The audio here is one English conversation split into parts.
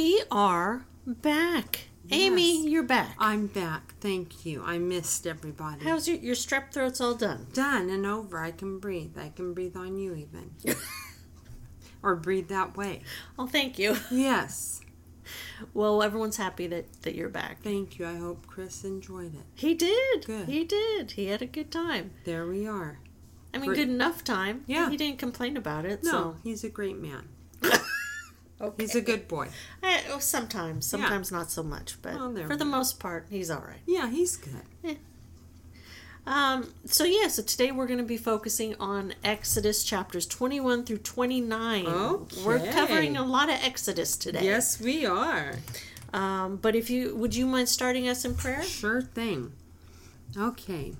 we are back. Amy, you're back. I'm back. Thank you. I missed everybody. How's your your strep throat's all done? done and over? I can breathe. I can breathe on you even. or breathe that way. Oh, thank you. Yes. Well, everyone's happy that that you're back. Thank you. I hope Chris enjoyed it. He did. Good. He did. He had a good time. There we are. I mean, good enough time. Yeah. He didn't complain about it. No, he's a great man. Okay. He's a good boy. Eh, oh, sometimes, sometimes not so much, but Well, for the go. most part, he's all right. Yeah, he's good. Um, so yeah, so today we're going to be focusing on Exodus chapters 21 through 29. Okay. We're covering a lot of Exodus today. Yes, we are. Um, but if you would you mind starting us in prayer? Sure thing. Okay.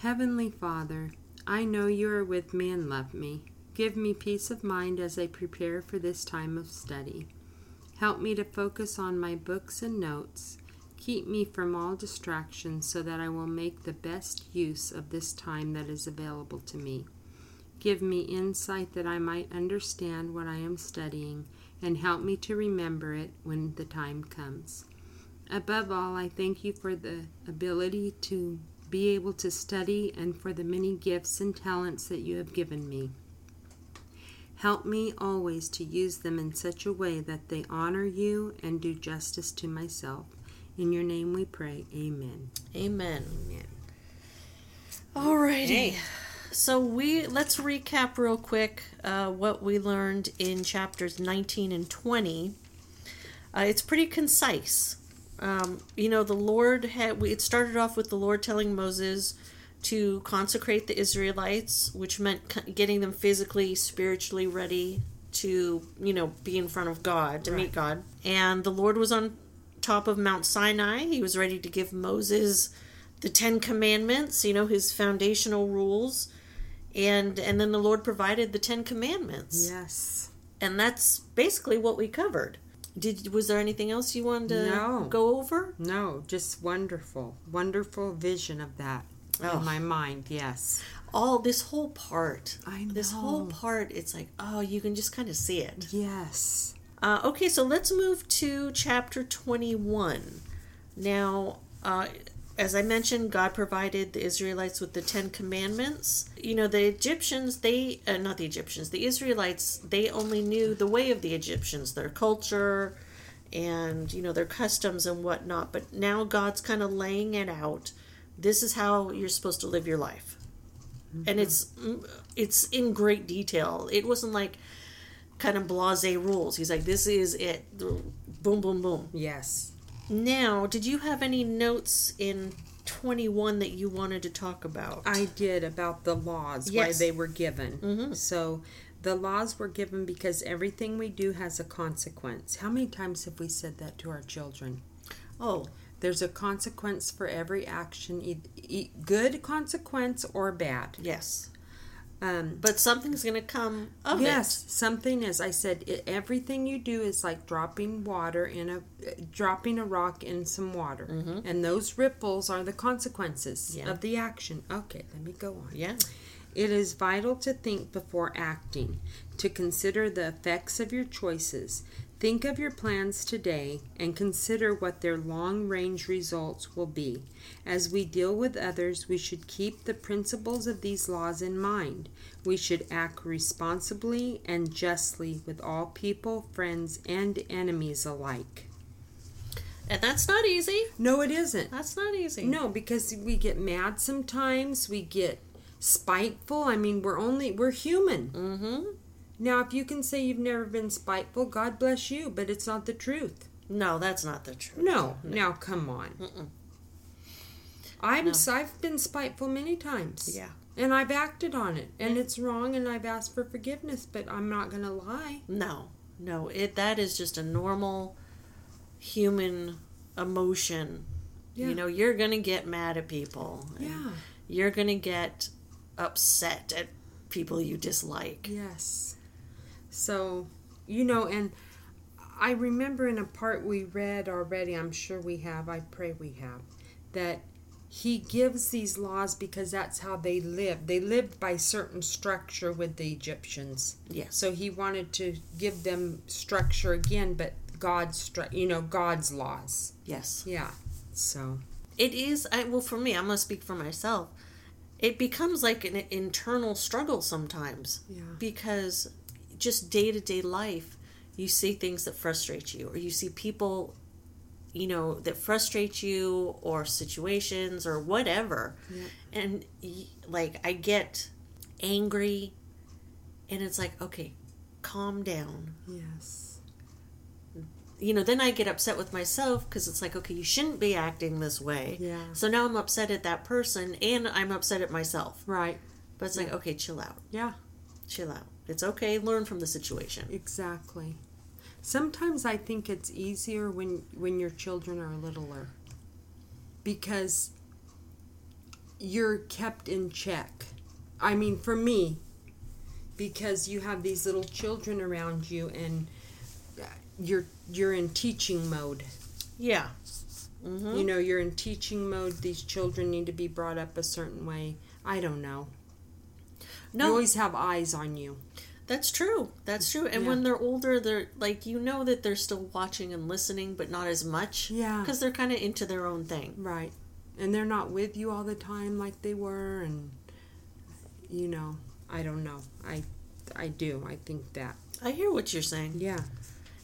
Heavenly Father, I know you are with me and love me. Give me peace of mind as I prepare for this time of study. Help me to focus on my books and notes. Keep me from all distractions so that I will make the best use of this time that is available to me. Give me insight that I might understand what I am studying and help me to remember it when the time comes. Above all, I thank you for the ability to be able to study and for the many gifts and talents that you have given me. Help me always to use them in such a way that they honor you and do justice to myself. In your name we pray. Amen. Amen. Amen. Alrighty. So we let's recap real quick uh, what we learned in chapters 19 and 20. Uh, it's pretty concise. Um, you know, the Lord had. we- It started off with the Lord telling Moses to consecrate the Israelites, which meant getting them physically, spiritually ready to, you know, be in front of God to meet God. And the Lord was on top of Mount Sinai. He was ready to give Moses the Ten Commandments, you know, his foundational rules. And and then the Lord provided the Ten Commandments. Yes. And that's basically what we covered. Did was there anything else you wanted to No. go over? No, just wonderful. Wonderful vision of that Oh. in my mind. Yes. All this whole part. I This whole part, it's like, oh, you can just kind of see it. Yes. Uh, okay, so let's move to chapter 21. Now, uh, as I mentioned, God provided the Israelites with the Ten Commandments. You know, the Egyptians, they, uh, not the Egyptians, the Israelites, they only knew the way of the Egyptians, their culture and, you know, their customs and whatnot. But now God's kind of laying it out. This is how you're supposed to live your life. And it's it's in great detail. It wasn't like kind of blase rules. He's like, this is it. Boom, boom, boom. Yes. Now, did you have any notes in 21 that you wanted to talk about? I did about the laws, Yes. why they were given. Mm-hmm. So the laws were given because everything we do has a consequence. How many times have we said that to our children? oh, There's a consequence for every action, e- e- good consequence or bad. yes. Um, But something's going to come of yes, something is. I said i everything you do is like dropping water in a, dropping a rock in some water, and those ripples are the consequences Yeah. of the action. Okay, let me go on. it. Yeah. It is vital to think before acting, to consider the effects of your choices. Think of your plans today and consider what their long range results will be. As we deal with others, we should keep the principles of these laws in mind. We should act responsibly and justly with all people, friends, and enemies alike. And that's not easy. No, it isn't. That's not easy. No, because we get mad sometimes. We get spiteful. I mean, we're only we're human. Mm-hmm. Now, if you can say you've never been spiteful, God bless you, but it's not the truth. No, that's not the truth. No, now come on. Mm-mm. I'm No. I've been spiteful many times. Yeah. And I've acted on it, and it's wrong, and I've asked for forgiveness, but I'm not gonna lie. No. No, it that is just a normal human emotion. Yeah. You know, you're going to get mad at people. Yeah. You're going to get upset at people you dislike. Yes. So, you know, and I remember in a part we read already, I'm sure we have, I pray we have, that he gives these laws because that's how they lived. They lived by certain structure with the Egyptians. Yes. So he wanted to give them structure again, but God's, you know, God's laws. Yes. Yeah. So, It is, I, well, for me, I'm going to speak for myself. It becomes like an internal struggle sometimes. Yeah. Because just day to day life, you see things that frustrate you, or you see people, you know, that frustrate you, or situations, or whatever. Yeah. And, like, I get angry, and it's like, okay, calm down. yes. you know, then I get upset with myself because it's like, okay, you shouldn't be acting this way. Yeah. So now I'm upset at that person and I'm upset at myself. Right. But it's like, okay, chill out. Yeah. Chill out. It's okay. Learn from the situation. Exactly. Sometimes I think it's easier when when your children are littler because you're kept in check. I mean, for me, because you have these little children around you and uh, you're you're in teaching mode. Yeah. hmm You know, you're in teaching mode. These children need to be brought up a certain way. I don't know. You always have eyes on you. that's true. That's true. And Yeah. when they're older, they're like, you know that they're still watching and listening, but not as much. Yeah. Because they're kind of into their own thing. Right. And they're not with you all the time like they were and you know, I don't know. I I do. I think that. I hear what you're saying. Yeah.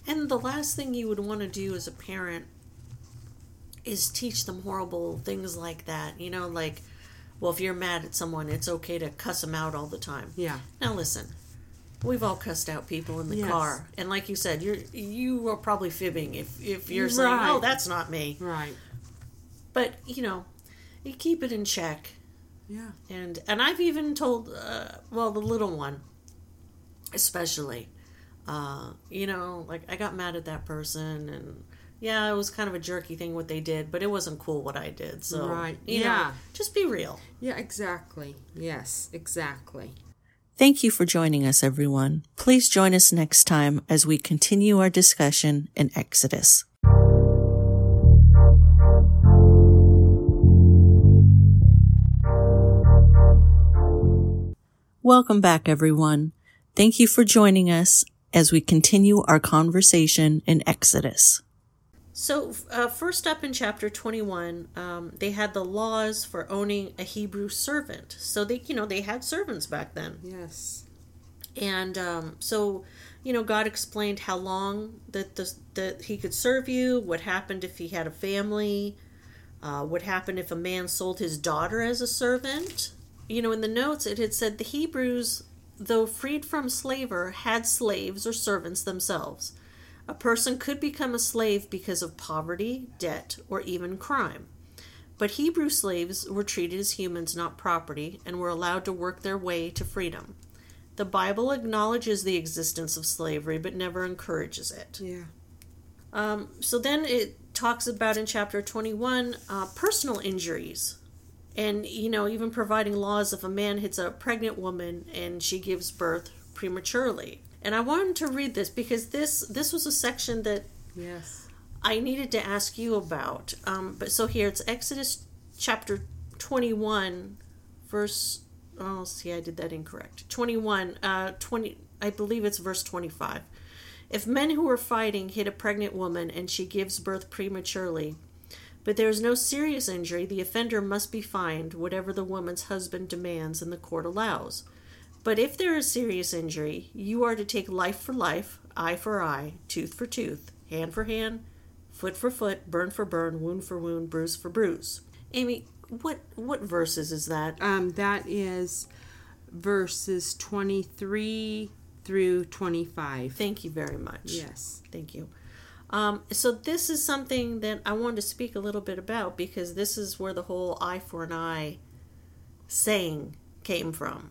And the last thing you would want to do as a parent is teach them horrible things like that. You know, like, well, if you're mad at someone, it's okay to cuss them out all the time. Yeah. Now, listen, we've all cussed out people in the Yes. car, and like you said, you're you are probably fibbing if if you're saying, "Oh, that's not me." Right. But you know, you keep it in check. Yeah. and and I've even told uh, well the little one especially uh, you know like I got mad at that person and yeah it was kind of a jerky thing what they did but it wasn't cool what I did so Right. you know, Yeah. just be real Yeah, exactly. Yes, exactly. Thank you for joining us, everyone. Please join us next time as we continue our discussion in Exodus. Welcome back, everyone. Thank you for joining us as we continue our conversation in Exodus. So uh, first up in chapter 21 um, they had the laws for owning a Hebrew servant. So they you know they had servants back then. Yes. and um, so you know god explained how long that the, that he could serve you what happened if he had a family uh, what happened if a man sold his daughter as a servant. You know in the notes it had said the hebrews though freed from slaver had slaves or servants themselves a person could become a slave because of poverty debt or even crime but Hebrew slaves were treated as humans, not property, and were allowed to work their way to freedom. The Bible acknowledges the existence of slavery, but never encourages it. Yeah. Um, so then it talks about in chapter 21 uh, personal injuries. And, you know, even providing laws if a man hits a pregnant woman and she gives birth prematurely. And I wanted to read this because this this was a section that Yes. I needed to ask you about. Um, but so here it's Exodus chapter 21, verse. Oh, see, I did that incorrect. 21, uh, 20. I believe it's verse 25. If men who are fighting hit a pregnant woman and she gives birth prematurely, but there is no serious injury, the offender must be fined whatever the woman's husband demands and the court allows. But if there is serious injury, you are to take life for life, eye for eye, tooth for tooth, hand for hand, foot for foot, burn for burn, wound for wound, bruise for bruise. Amy, what what verses is that? Um, that is verses 23 through 25. Thank you very much. Yes. Thank you. Um, so this is something that I wanted to speak a little bit about because this is where the whole eye for an eye saying came from.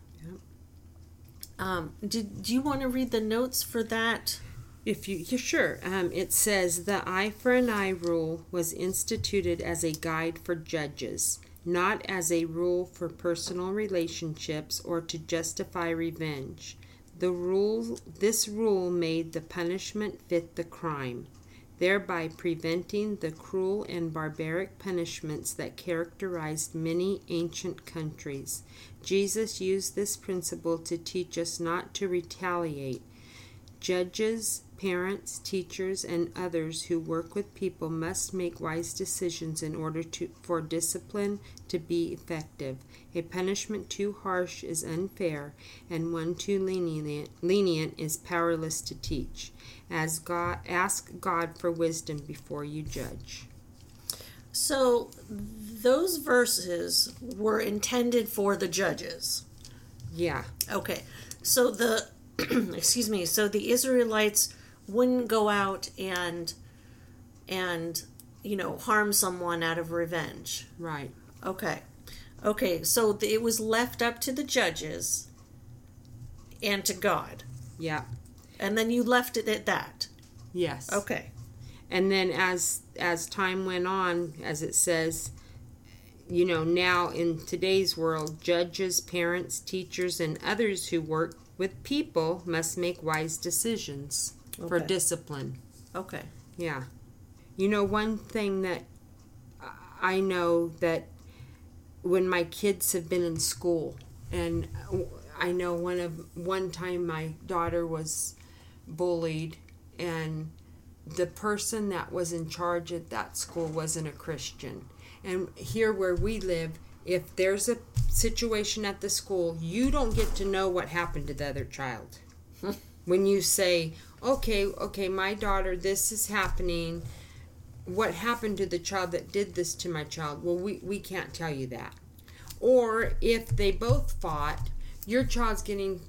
Um, did do you want to read the notes for that? If you, yeah, sure. Um, it says the eye for an eye rule was instituted as a guide for judges, not as a rule for personal relationships or to justify revenge. The rule, this rule made the punishment fit the crime, thereby preventing the cruel and barbaric punishments that characterized many ancient countries. Jesus used this principle to teach us not to retaliate Judges, parents, teachers, and others who work with people must make wise decisions in order to, for discipline to be effective. A punishment too harsh is unfair, and one too lenient, lenient is powerless to teach. As God, ask God for wisdom before you judge. So those verses were intended for the judges. Yeah. Okay. So the excuse me, so the Israelites wouldn't go out and and you know, harm someone out of revenge. Right. Okay. Okay, so it was left up to the judges and to God. Yeah. And then you left it at that. Yes. Okay. and then as as time went on as it says you know now in today's world judges parents teachers and others who work with people must make wise decisions for Okay. discipline Okay. yeah you know one thing that i know that when my kids have been in school and i know one of one time my daughter was bullied and the person that was in charge at that school wasn't a Christian. And here where we live, if there's a situation at the school, you don't get to know what happened to the other child. when you say, okay, okay, my daughter, this is happening. What happened to the child that did this to my child? Well, we, we can't tell you that. Or if they both fought, your child's getting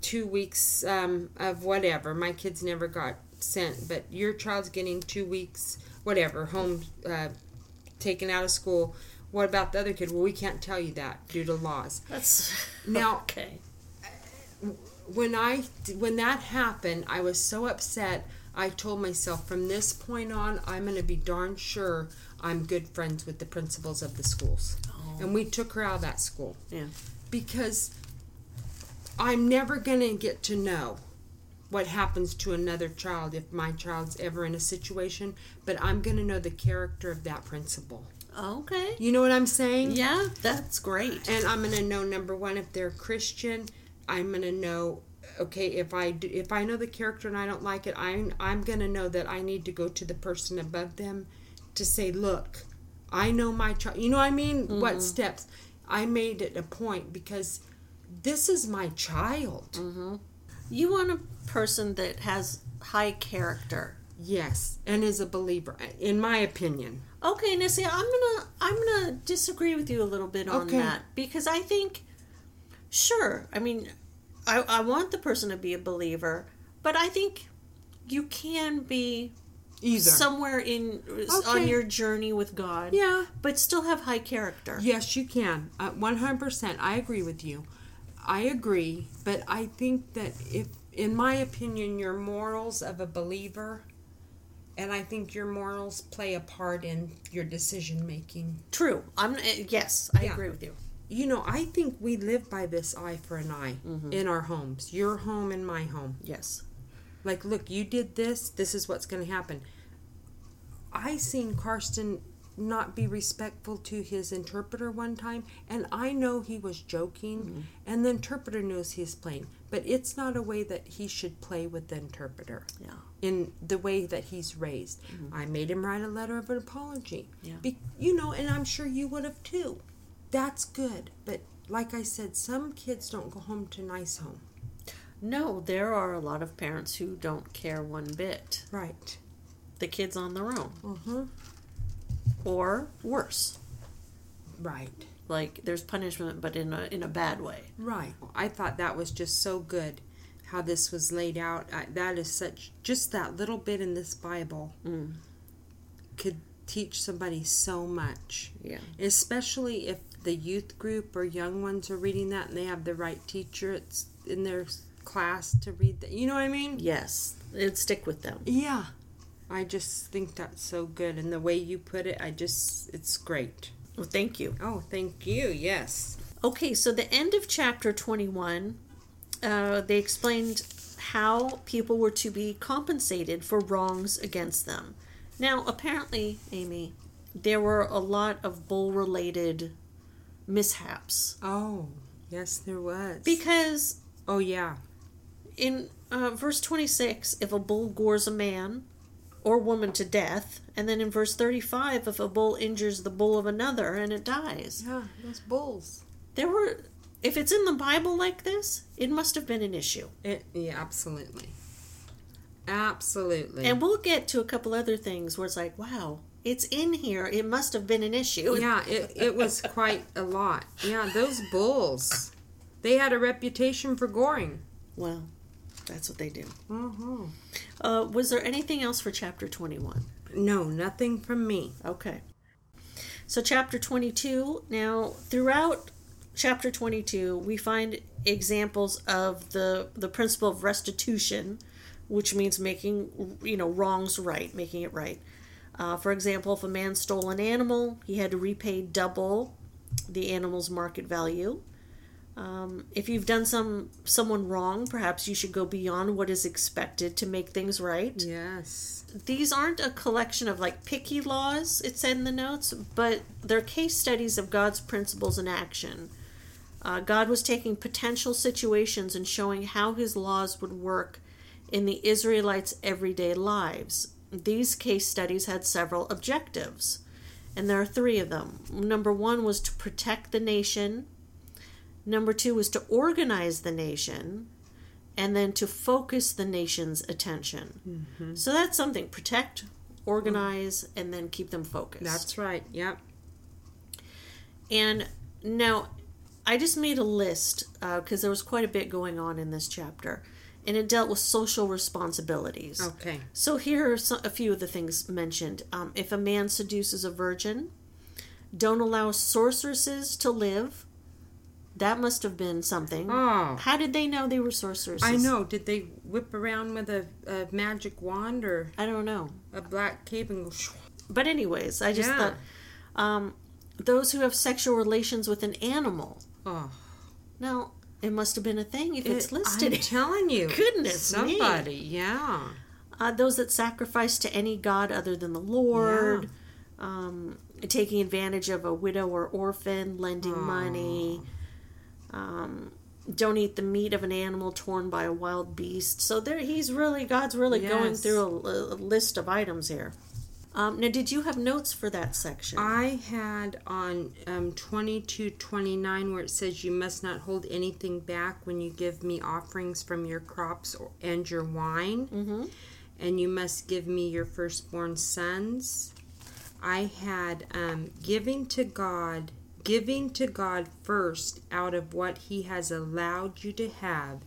two weeks um, of whatever. My kids never got sent, but your child's getting two weeks, whatever, home uh, taken out of school. What about the other kid? Well, we can't tell you that due to laws. That's Now- okay. When I when that happened, I was so upset. I told myself from this point on, I'm going to be darn sure I'm good friends with the principals of the schools. Oh. And we took her out of that school Yeah. because I'm never going to get to know what happens to another child if my child's ever in a situation, but I'm going to know the character of that principal. Oh, okay. You know what I'm saying? Yeah, that's great. And I'm going to know number 1 if they're Christian, I'm going to know okay, if I do, if I know the character and I don't like it, I'm I'm going to know that I need to go to the person above them to say, "Look, I know my child." You know what I mean? What mm-hmm. steps? I made it a point because this is my child. Mm-hmm. You want a person that has high character. Yes, and is a believer, in my opinion. Okay, see, I'm gonna I'm gonna disagree with you a little bit on Okay. that because I think, sure, I mean, I I want the person to be a believer, but I think you can be Either. somewhere in on your journey with God, yeah. but still have high character. Yes, you can. Uh, One hundred percent. I agree with you. I agree, but I think that if, in my opinion, your morals of a believer, and I think your morals play a part in your decision making. True. I'm eh, yes, I Yeah. agree with you. You know, I think we live by this eye for an eye in our homes. Your home and my home. Yes. Like, look, you did this. This is what's going to happen. I seen Karsten not be respectful to his interpreter one time, and I know he was joking, and the interpreter knows he's playing. But it's not a way that he should play with the interpreter Yeah. in the way that he's raised. I made him write a letter of an apology. Yeah. Be, you know, and I'm sure you would have too. That's good. But like I said, some kids don't go home to nice home. No, there are a lot of parents who don't care one bit. Right. The kid's on their own. Uh-huh. Or worse. Right. Like there's punishment but in a in a bad way. Right. I thought that was just so good how this was laid out. I, that is such, just that little bit in this Bible Mm. could teach somebody so much. Yeah. Especially if the youth group or young ones are reading that and they have the right teacher it's in their class to read that. You know what I mean? Yes. It'd stick with them. Yeah. I just think that's so good. And the way you put it, I just, it's great. Well, thank you. Oh, thank you. Yes. Okay, so the end of chapter 21, uh, they explained how people were to be compensated for wrongs against them. Now, apparently, Amy, there were a lot of bull related mishaps. Oh, yes, there was. Because oh, yeah. in uh, verse 26, if a bull gores a man or woman to death, and then in verse 35, if a bull injures the bull of another and it dies. Yeah, those bulls. There were, if it's in the Bible like this, it must have been an issue. It, yeah, absolutely. Absolutely. And we'll get to a couple other things where it's like, wow, it's in here. It must have been an issue. yeah, it, it was quite a lot. Yeah, those bulls. They had a reputation for goring. Well, that's what they do. Mm-hmm. Uh, was there anything else for chapter 21? No, nothing from me. Okay. So, chapter 22, now, throughout chapter 22, we find examples of the, the principle of restitution, which means making, you know, wrongs right, making it right. Uh, for example, if a man stole an animal, he had to repay double the animal's market value. Um, if you've done some someone wrong, perhaps you should go beyond what is expected to make things right Yes. these aren't a collection of like picky laws, it said in the notes, but they're case studies of God's principles in action. Uh, God was taking potential situations and showing how his laws would work in the Israelites' everyday lives. These case studies had several objectives, and there are three of them. Number one was to protect the nation, number two was to organize the nation, and then to focus the nation's attention. So that's something protect, organize, and then keep them focused. That's right. Yep. And now, I just made a list because there was quite a bit going on in this chapter, and it dealt with social responsibilities. Okay. So here are some, a few of the things mentioned. Um, if a man seduces a virgin, don't allow sorceresses to live. That must have been something. Oh. How did they know they were sorceresses? I know. Did they whip around with a, a magic wand or I don't know. a black cape and go? But anyways, I just Yeah. thought um, those who have sexual relations with an animal. Oh, Now it must have been a thing if it's listed. I'm telling you. Goodness me. somebody. Yeah. uh, those that sacrifice to any god other than the Lord, um, taking advantage of a widow or orphan, lending money. Um, don't eat the meat of an animal torn by a wild beast. So there, he's really God's really going through a, a list of items here. Um, now, did you have notes for that section? I had on um, 22 29 where it says, You must not hold anything back when you give me offerings from your crops and your wine, mm-hmm. and you must give me your firstborn sons. I had um, giving to God, giving to God first out of what He has allowed you to have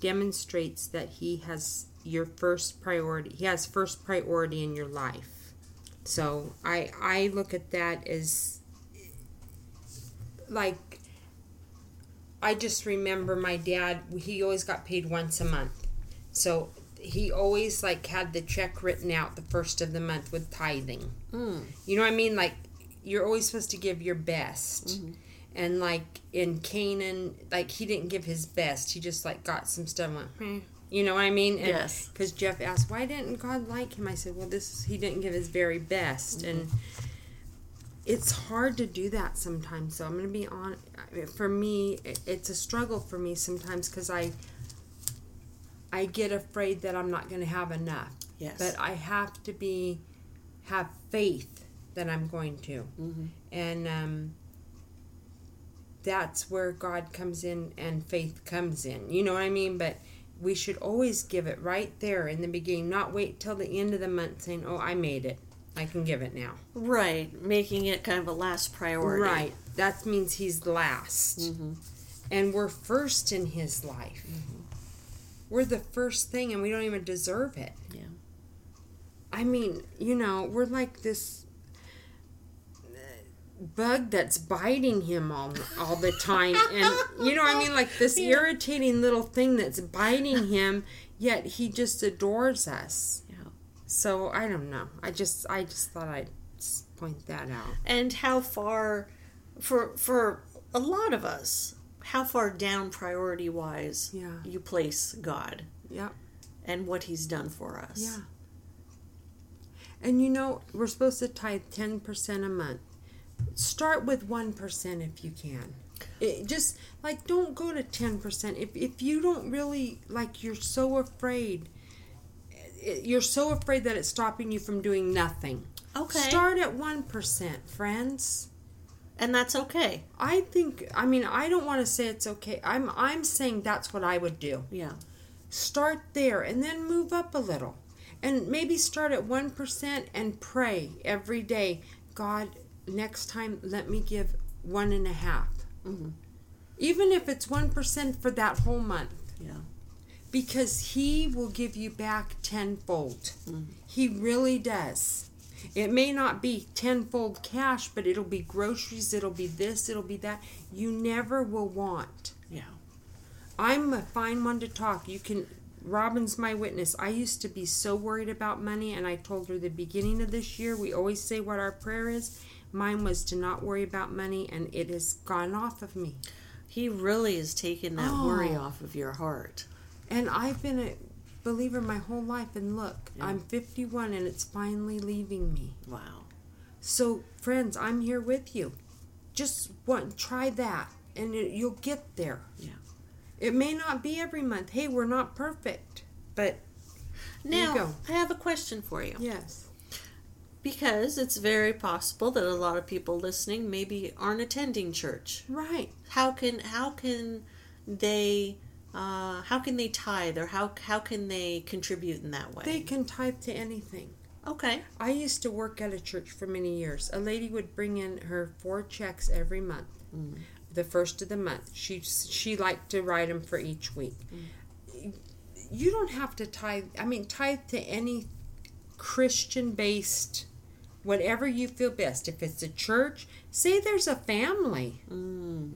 demonstrates that He has your first priority. He has first priority in your life. So I I look at that as like I just remember my dad he always got paid once a month. So he always like had the check written out the first of the month with tithing. Mm. You know what I mean? Like you're always supposed to give your best. And like in Canaan, like he didn't give his best. He just like got some stuff. and Went, "Hmm." you know what I mean? And, Yes. Because Jeff asked, why didn't God like him? I said, well, this is, he didn't give his very best, and it's hard to do that sometimes. So I'm gonna be on. For me, it's a struggle for me sometimes because I I get afraid that I'm not gonna have enough. Yes. But I have to be have faith that I'm going to, Mhm. and um, that's where God comes in and faith comes in. You know what I mean? But we should always give it right there in the beginning, not wait till the end of the month saying, "Oh, I made it. I can give it now." Right, making it kind of a last priority. Right. That means he's last. Mm-hmm. And we're first in his life. We're the first thing and we don't even deserve it. Yeah. I mean, you know, we're like this bug that's biting him all all the time and you know what I mean like this Yeah. irritating little thing that's biting him yet he just adores us. Yeah. So, I don't know. I just I just thought I'd point that out. And how far, for for a lot of us, how far down priority wise Yeah. you place God yeah and what He's done for us. Yeah. And you know, we're supposed to tithe 10% a month. Start with 1% if you can. It just like don't go to 10%. If if you don't really like you're so afraid eh, you're so afraid that it's stopping you from doing nothing. Okay. Start at 1%, friends. And that's okay. I think I mean I don't want to say it's okay. I'm I'm saying that's what I would do. Yeah. Start there and then move up a little. And maybe start at 1% and pray every day. God, next time let me give one and a half. Mm-hmm. Even if it's 1% for that whole month. Yeah. Because He will give you back tenfold. Mm-hmm. He really does. It may not be tenfold cash, but it'll be groceries, it'll be this, it'll be that. You never will want. Yeah. I'm a fine one to talk. You can. Robin's my witness. I used to be so worried about money, and I told her the beginning of this year, we always say what our prayer is. Mine was to not worry about money, and it has gone off of me. He really is taking that worry Oh. off of your heart. And I've been a believer my whole life, and look, I'm 51, and it's finally leaving me. Wow. So, friends, I'm here with you. Just one, try that, and it, you'll get there. Yeah. It may not be every month. Hey, we're not perfect, but Now. I have a question for you. yes. Because it's very possible that a lot of people listening maybe aren't attending church. Right. How can how can they uh, how can they tithe or how how can they contribute in that way? They can tithe to anything. okay. I used to work at a church for many years. A lady would bring in her four checks every month. The first of the month, she she liked to write them for each week. You don't have to tithe. I mean, tithe to any Christian based, whatever you feel best. If it's a church, say there's a family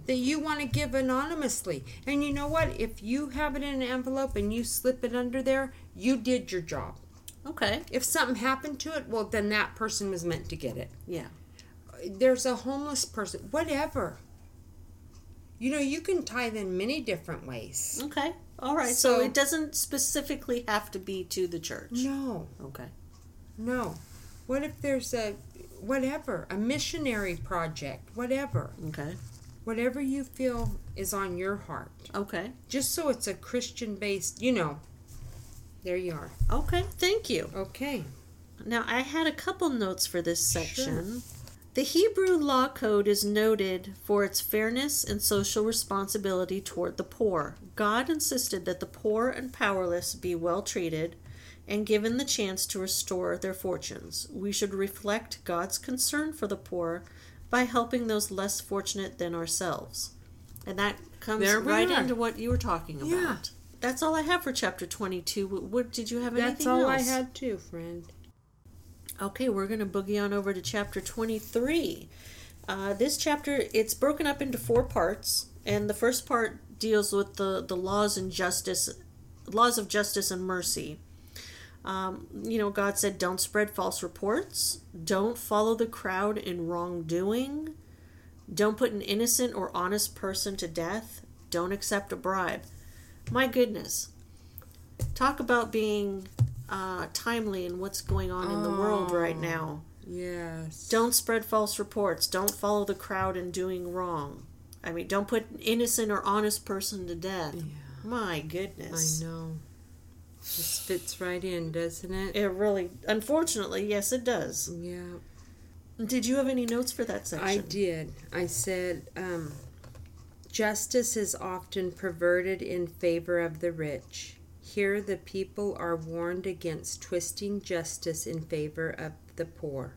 that you want to give anonymously, and you know what? If you have it in an envelope and you slip it under there, you did your job. Okay. If something happened to it, well, then that person was meant to get it. Yeah. There's a homeless person, whatever. You know, you can tithe in many different ways. Okay. All right. So, So- it doesn't specifically have to be to the church. No, Okay. no. What if there's a, whatever, a missionary project, whatever. Okay. Whatever you feel is on your heart. Okay. Just so it's a Christian based, you know. There you are. Okay. Thank you. Okay. Now, I had a couple notes for this section. Sure. The Hebrew Law Code is noted for its fairness and social responsibility toward the poor. God insisted that the poor and powerless be well treated and given the chance to restore their fortunes. We should reflect God's concern for the poor by helping those less fortunate than ourselves. And that comes right are. into what you were talking about. Yeah. That's all I have for chapter 22. What, what did you have anything That's all I had too, friend. Okay, we're going to boogie on over to chapter 23. Uh, this chapter, it's broken up into four parts, and the first part deals with the, the laws and justice, laws of justice and mercy. Um, you know, God said, don't spread false reports, don't follow the crowd in wrongdoing, don't put an innocent or honest person to death, don't accept a bribe. My goodness. Talk about being uh, timely in what's going on in the world right now. Yes. Don't spread false reports. Don't follow the crowd in doing wrong. I mean, don't put an innocent or honest person to death. My goodness. I know. Just fits right in, doesn't it? It really, unfortunately, yes, it does. Yeah. Did you have any notes for that section? I did. I said, um, justice is often perverted in favor of the rich. Here, the people are warned against twisting justice in favor of the poor.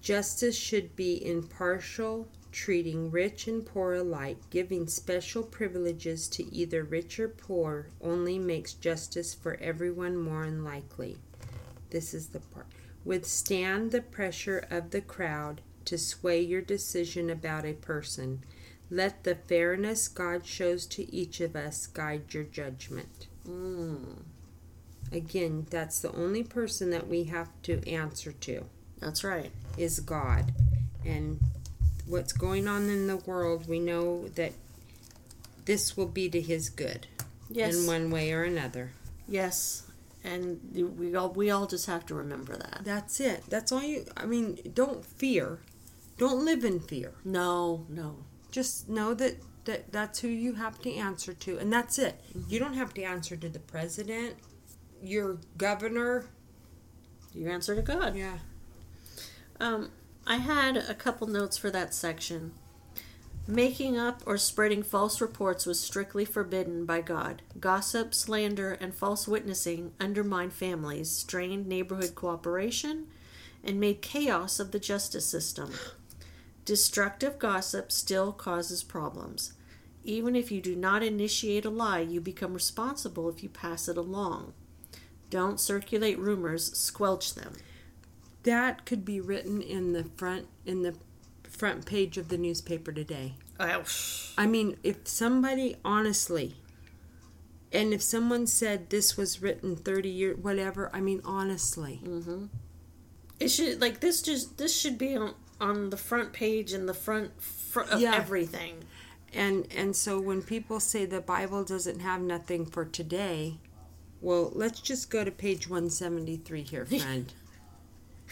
Justice should be impartial, treating rich and poor alike. Giving special privileges to either rich or poor only makes justice for everyone more unlikely. This is the part. Withstand the pressure of the crowd to sway your decision about a person. Let the fairness God shows to each of us guide your judgment. Mm, Again, that's the only person that we have to answer to that's right. is God. And what's going on in the world, we know that this will be to his good Yes. in one way or another. yes. And we all we all just have to remember that. That's it. That's all you I mean, don't fear. Don't live in fear. No, no. just know that to that's who you have to answer to and that's it. You don't have to answer to the president, your governor. You answer to God. Yeah. Um, I had a couple notes for that section. Making up or spreading false reports was strictly forbidden by God. Gossip, slander, and false witnessing undermined families, strained neighborhood cooperation, and made chaos of the justice system. Destructive gossip still causes problems. Even if you do not initiate a lie, you become responsible if you pass it along. Don't circulate rumors, squelch them. That could be written in the front in the front page of the newspaper today. Oh, I mean, if somebody honestly and if someone said this was written 30 years whatever, I mean honestly. Mm-hmm. It should like this. Just this should be on on the front page and the front fr- of Yeah. everything. And and so when people say the Bible doesn't have nothing for today, well, let's just go to page 173 here, friend.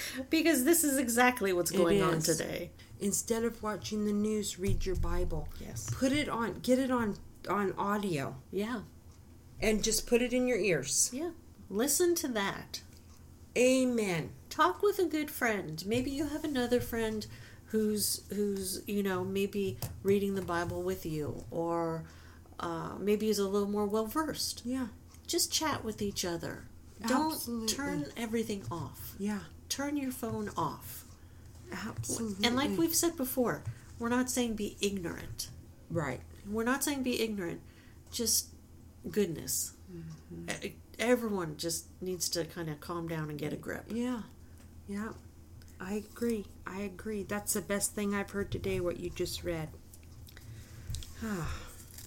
Because this is exactly what's going on today. Instead of watching the news, read your Bible. Yes. Put it on, get it on on audio Yeah. and just put it in your ears. Yeah. Listen to that. Amen. Talk with a good friend. Maybe you have another friend who's who's you know maybe reading the Bible with you, or uh, maybe is a little more well versed. Yeah. Just chat with each other. Don't Absolutely. turn everything off. Yeah. Turn your phone off. Absolutely. And like we've said before, we're not saying be ignorant. right. We're not saying be ignorant. Just goodness. E- Everyone just needs to kind of calm down and get a grip. Yeah. Yeah. I agree. I agree. That's the best thing I've heard today what you just read.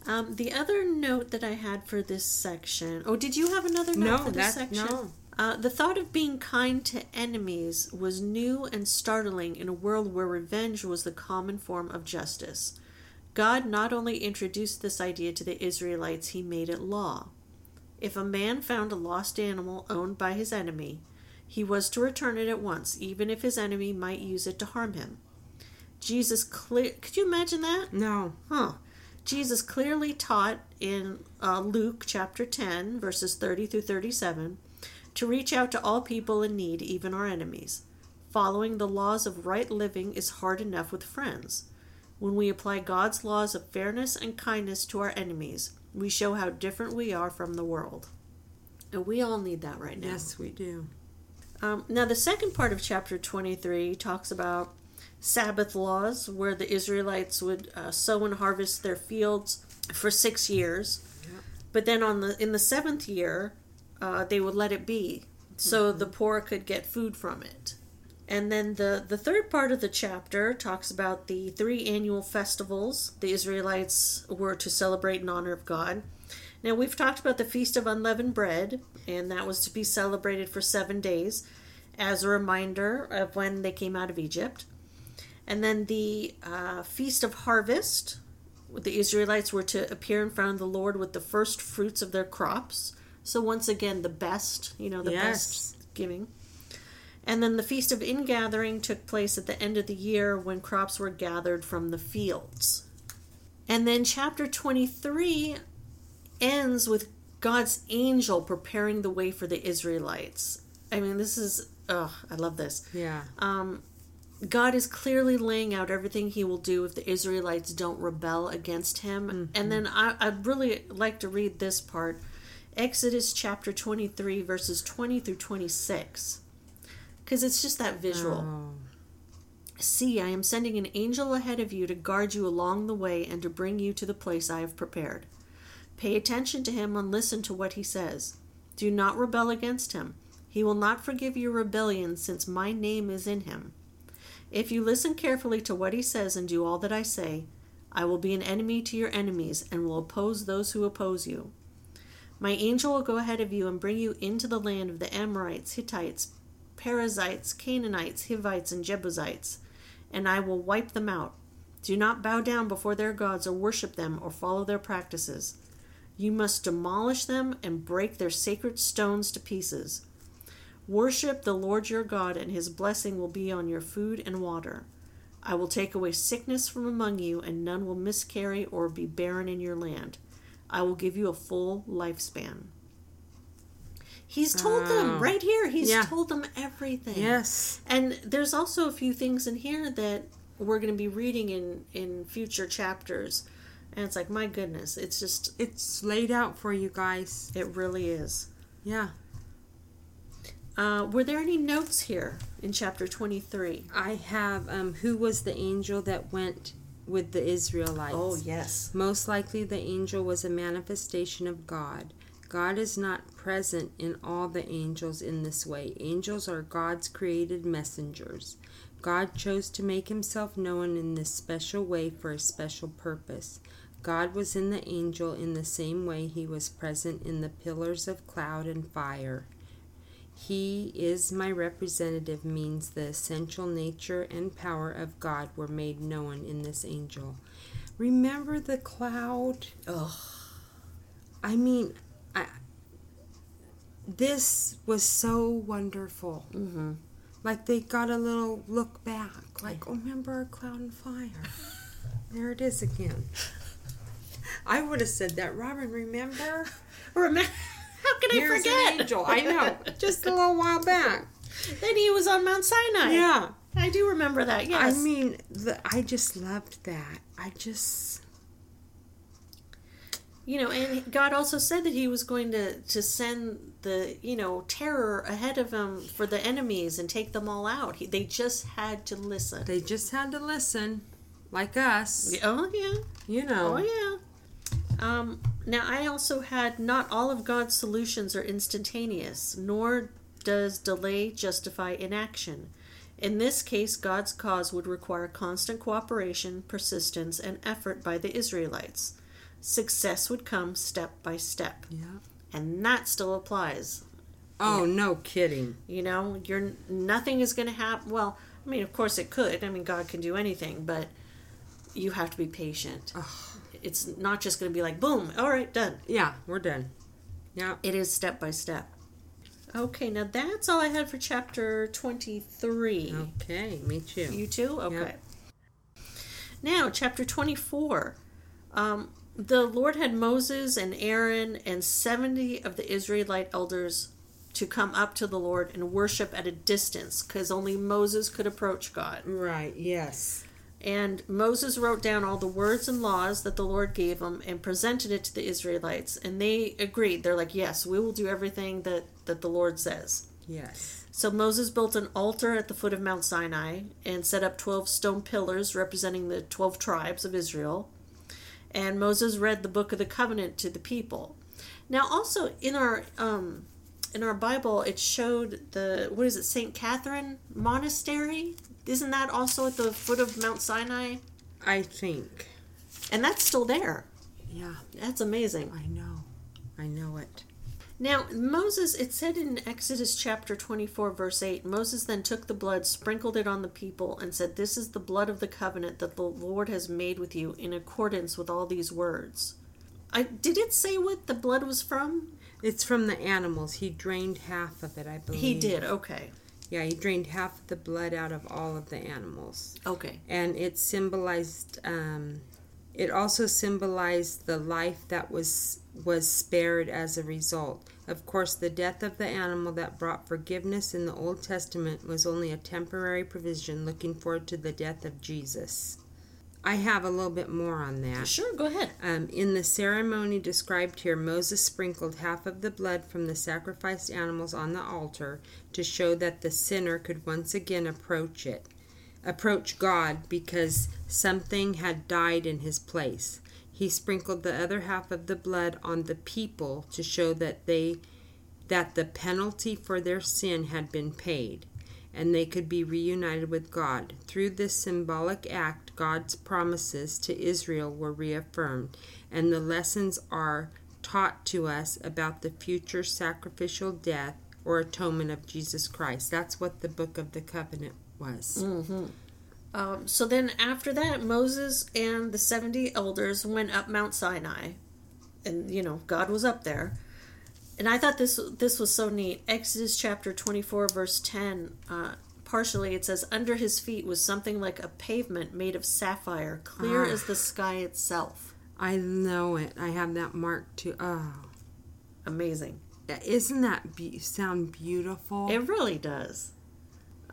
Um, the other note that I had for this section. Oh, did you have another note No, for this that's- section? no. Uh, the thought of being kind to enemies was new and startling in a world where revenge was the common form of justice. God not only introduced this idea to the Israelites, he made it law. If a man found a lost animal owned by his enemy, he was to return it at once, even if his enemy might use it to harm him. Jesus clear. Could you imagine that? No. Huh. Jesus clearly taught in uh, Luke chapter 10, verses 30 through 37, to reach out to all people in need, even our enemies. Following the laws of right living is hard enough with friends. When we apply God's laws of fairness and kindness to our enemies, we show how different we are from the world. And we all need that right now. Yes, we do. Um, now, the second part of chapter 23 talks about Sabbath laws, where the Israelites would uh, sow and harvest their fields for six years, but then on the in the seventh year, uh, they would let it be, so the poor could get food from it. And then the the third part of the chapter talks about the three annual festivals the Israelites were to celebrate in honor of God. Now, we've talked about the Feast of Unleavened Bread, and that was to be celebrated for seven days as a reminder of when they came out of Egypt. And then the uh, Feast of Harvest, the Israelites were to appear in front of the Lord with the first fruits of their crops. So, once again, the best, you know, the Yes. best giving. And then the Feast of Ingathering took place at the end of the year when crops were gathered from the fields. And then chapter 23 ends with God's angel preparing the way for the Israelites. I mean, this is, oh, I love this. Yeah. Um, God is clearly laying out everything He will do if the Israelites don't rebel against Him. And then I, I'd really like to read this part Exodus chapter 23, verses 20 through 26. Because it's just that visual. Oh. See, I am sending an angel ahead of you to guard you along the way and to bring you to the place I have prepared. Pay attention to him and listen to what he says. Do not rebel against him. He will not forgive your rebellion since my name is in him. If you listen carefully to what he says and do all that I say, I will be an enemy to your enemies and will oppose those who oppose you. My angel will go ahead of you and bring you into the land of the Amorites, Hittites, Perizzites, Canaanites, Hivites, and Jebusites, and I will wipe them out. Do not bow down before their gods or worship them or follow their practices. You must demolish them and break their sacred stones to pieces. Worship the Lord your God, and his blessing will be on your food and water. I will take away sickness from among you, and none will miscarry or be barren in your land. I will give you a full lifespan. He's told Oh. them right here. He's Yeah. told them everything. Yes. And there's also a few things in here that we're going to be reading in in future chapters. And it's like, my goodness, it's just It's laid out for you guys. it really is. Yeah. Uh, were there any notes here in chapter 23? I have um who was the angel that went with the Israelites? Oh, yes. Most likely the angel was a manifestation of God. God is not present in all the angels in this way. Angels are God's created messengers. God chose to make himself known in this special way for a special purpose. God was in the angel in the same way he was present in the pillars of cloud and fire. He is my representative means the essential nature and power of God were made known in this angel. Remember the cloud? Oh, I mean, I, this was so wonderful. mm-hmm. Like they got a little look back. Like, oh, remember our cloud and fire? there it is again. I would have said that, Robin. Remember? Remember, how can Here's I forget? an angel. I know. Just a little while back. Then he was on Mount Sinai. Yeah. I do remember that. Yes. I mean, the, I just loved that. I just. you know, and God also said that He was going to to send the you know terror ahead of Him for the enemies and take them all out. He, they just had to listen. They just had to listen, like us. Oh yeah. You know. Oh yeah. Um, now I also had not all of God's solutions are instantaneous, nor does delay justify inaction. In this case, God's cause would require constant cooperation, persistence, and effort by the Israelites. Success would come step by step, Yeah. and that still applies. Oh, no kidding. You know, you're nothing is going to happen. Well, I mean, of course it could. I mean, God can do anything, but you have to be patient. It's not just going to be like boom, all right, done. Yeah, we're done. Yeah. It is step by step. Okay, now that's all I had for chapter 23. Okay, me too. You too? Okay. Now, chapter 24. Um, the Lord had Moses and Aaron and 70 of the Israelite elders to come up to the Lord and worship at a distance because only Moses could approach God. Right, yes. And Moses wrote down all the words and laws that the Lord gave him and presented it to the Israelites. And they agreed. They're like, yes, we will do everything that, that the Lord says. Yes. So Moses built an altar at the foot of Mount Sinai and set up 12 stone pillars representing the 12 tribes of Israel. And Moses read the book of the covenant to the people. Now also in our um in our Bible it showed the what is it St. Catherine monastery? Isn't that also at the foot of Mount Sinai? I think. And that's still there. Yeah, That's amazing. I know. I know it. Now, Moses, it said in Exodus chapter 24, verse 8 Moses then took the blood, sprinkled it on the people, and said, This is the blood of the covenant that the Lord has made with you in accordance with all these words. I, did it say what the blood was from? It's from the animals. He drained half of it, I believe. He did, okay. Yeah, he drained half of the blood out of all of the animals. Okay. And it symbolized um it also symbolized the life that was was spared as a result. Of course, the death of the animal that brought forgiveness in the Old Testament was only a temporary provision looking forward to the death of Jesus. I have a little bit more on that. Sure, go ahead. Um, in the ceremony described here, Moses sprinkled half of the blood from the sacrificed animals on the altar to show that the sinner could once again approach it, approach God because something had died in his place. He sprinkled the other half of the blood on the people to show that they that the penalty for their sin had been paid and they could be reunited with God. Through this symbolic act, God's promises to Israel were reaffirmed, and the lessons are taught to us about the future sacrificial death or atonement of Jesus Christ. That's what the book of the covenant was. Um, so then after that, Moses and the 70 elders went up Mount Sinai. And, you know, God was up there. And I thought this this was so neat. Exodus chapter 24, verse 10. Uh, partially, it says, Under his feet was something like a pavement made of sapphire, clear Ah. as the sky itself. I know it. I have that marked too. Oh, Amazing. isn't that be- sound beautiful? It really does.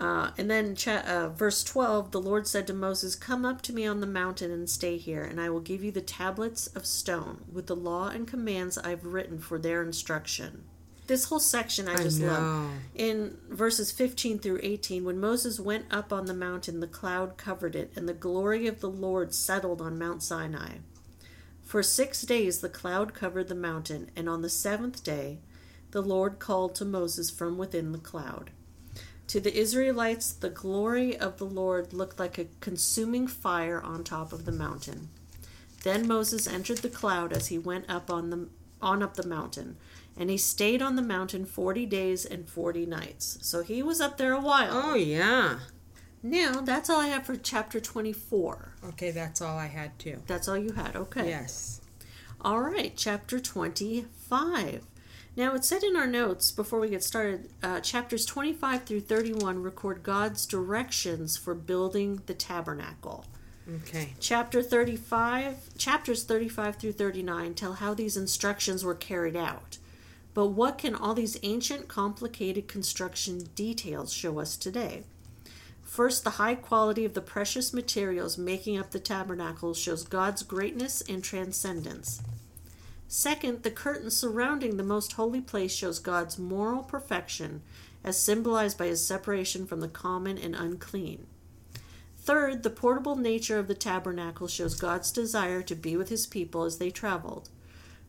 Uh, and then cha- uh, verse 12 the Lord said to Moses, Come up to me on the mountain and stay here, and I will give you the tablets of stone with the law and commands I've written for their instruction. This whole section I I just love. In verses 15 through 18, when Moses went up on the mountain, the cloud covered it, and the glory of the Lord settled on Mount Sinai. For six days the cloud covered the mountain, and on the seventh day the Lord called to Moses from within the cloud. To the Israelites, the glory of the Lord looked like a consuming fire on top of the mountain. Then Moses entered the cloud as he went up on the on up the mountain, and he stayed on the mountain 40 days and 40 nights. So he was up there a while. Oh yeah. Now, that's all I have for chapter 24. Okay, that's all I had too. That's all you had. Okay. Yes. All right, chapter 25. Now, it said in our notes before we get started, uh, chapters 25 through 31 record God's directions for building the tabernacle. Okay. Chapter 35, chapters 35 through 39 tell how these instructions were carried out. But what can all these ancient, complicated construction details show us today? First, the high quality of the precious materials making up the tabernacle shows God's greatness and transcendence. Second, the curtain surrounding the most holy place shows God's moral perfection, as symbolized by his separation from the common and unclean. Third, the portable nature of the tabernacle shows God's desire to be with his people as they traveled.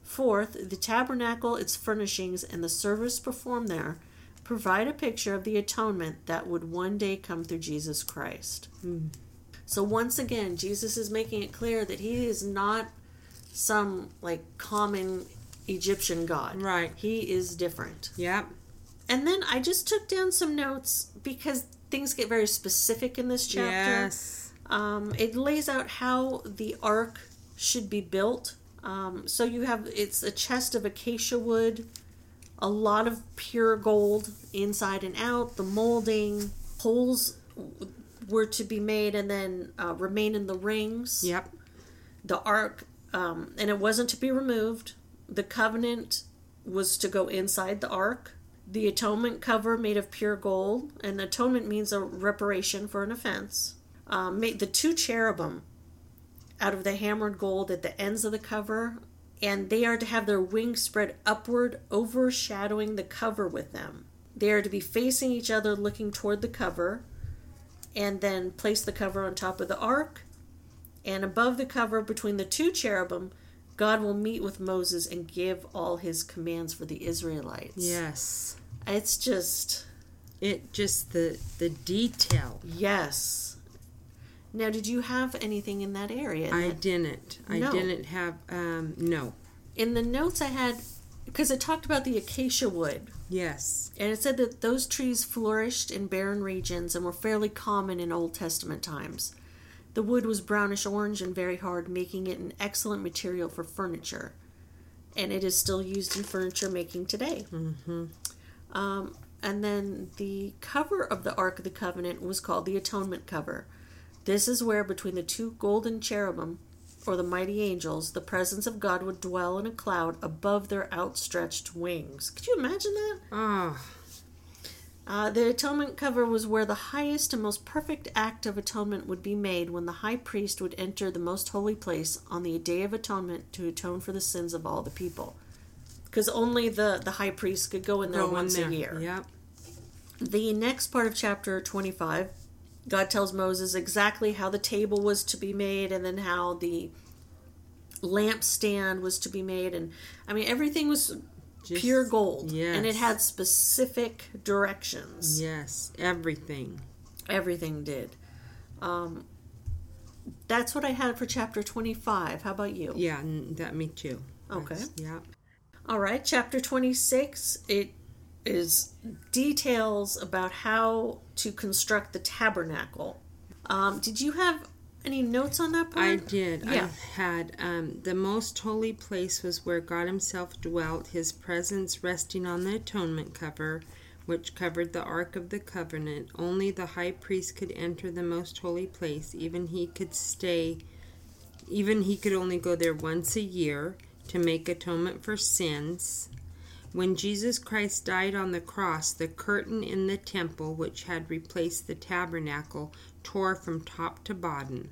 Fourth, the tabernacle, its furnishings, and the service performed there provide a picture of the atonement that would one day come through Jesus Christ. So, once again, Jesus is making it clear that he is not some like common Egyptian god. Right. He is different. Yep. And then I just took down some notes because things get very specific in this chapter. Yes. Um, it lays out how the ark should be built. Um, so you have it's a chest of acacia wood, a lot of pure gold inside and out. The molding holes were to be made and then uh, remain in the rings. Yep. The ark, um, and it wasn't to be removed. The covenant was to go inside the ark. The atonement cover made of pure gold, and atonement means a reparation for an offense. Um, made the two cherubim out of the hammered gold at the ends of the cover, and they are to have their wings spread upward, overshadowing the cover with them. They are to be facing each other, looking toward the cover, and then place the cover on top of the ark. And above the cover, between the two cherubim, God will meet with Moses and give all his commands for the Israelites. Yes. It's just, It just the the detail. yes. Now, did you have anything in that area? I didn't. I No. didn't have um no. in the notes I had, because it talked about the acacia wood, Yes. and it said that those trees flourished in barren regions and were fairly common in Old Testament times. The wood was brownish orange and very hard, making it an excellent material for furniture. And it is still used in furniture making today. Mm-hmm. Um, and then the cover of the Ark of the Covenant was called the Atonement Cover. This is where, between the two golden cherubim, or the mighty angels, the presence of God would dwell in a cloud above their outstretched wings. Could you imagine that? Oh, Uh, the atonement cover was where the highest and most perfect act of atonement would be made when the high priest would enter the most holy place on the day of atonement to atone for the sins of all the people. Because only the, the high priest could go in there go in once there. a year. Yep. The next part of chapter 25, God tells Moses exactly how the table was to be made and then how the lampstand was to be made. And I mean, everything was Just- pure gold. And it had specific directions. Yes. Everything. Everything did. Um, that's what I had for chapter 25. How about you? Yeah. That me too. Okay. That's- Yep. All right, chapter 26, it is details about how to construct the tabernacle. Um, did you have any notes on that part? I did. Yeah. I had um, the most holy place was where God Himself dwelt, His presence resting on the atonement cover, which covered the Ark of the Covenant. Only the high priest could enter the most holy place. Even he could stay, even he could only go there once a year to make atonement for sins. When Jesus Christ died on the cross, the curtain in the temple, which had replaced the tabernacle, tore from top to bottom,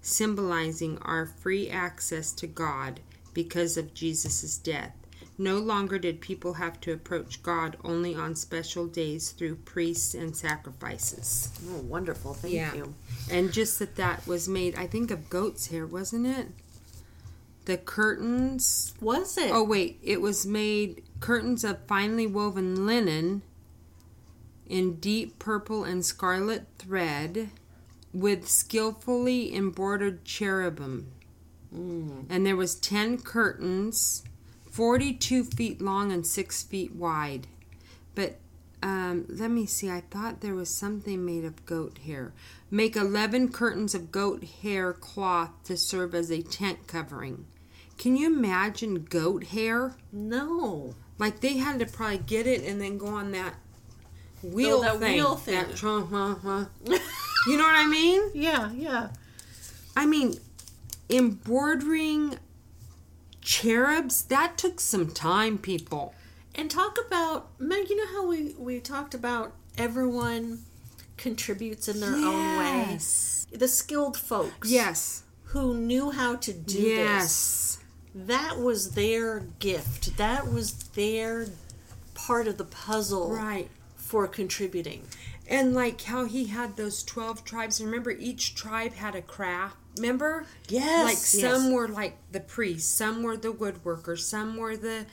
symbolizing our free access to God because of Jesus' death. No longer did people have to approach God only on special days through priests and sacrifices. Oh, wonderful. Thank Yeah. you. And just that that was made, I think, of goat's hair, wasn't it? The curtains. Was it? Oh, wait. It was made curtains of finely woven linen in deep purple and scarlet thread with skillfully embroidered cherubim. And there was 10 curtains, 42 feet long and 6 feet wide. But um, let me see. I thought there was something made of goat hair. Make 11 curtains of goat hair cloth to serve as a tent covering. Can you imagine goat hair? no. Like they had to probably get it and then go on that wheel that thing. wheel thing. That tr- huh, huh. you know what I mean? Yeah, yeah. I mean, embroidering cherubs, that took some time, people. And talk about, Meg, you know how we, we talked about everyone contributes in their own way? Yes. The skilled folks. Yes. Who knew how to do this. Yes. That was their gift. That was their part of the puzzle Right. for contributing. And like how he had those 12 tribes. Remember, each tribe had a craft. Remember? Yes, Like yes. some were like the priests, some were the woodworkers, some were the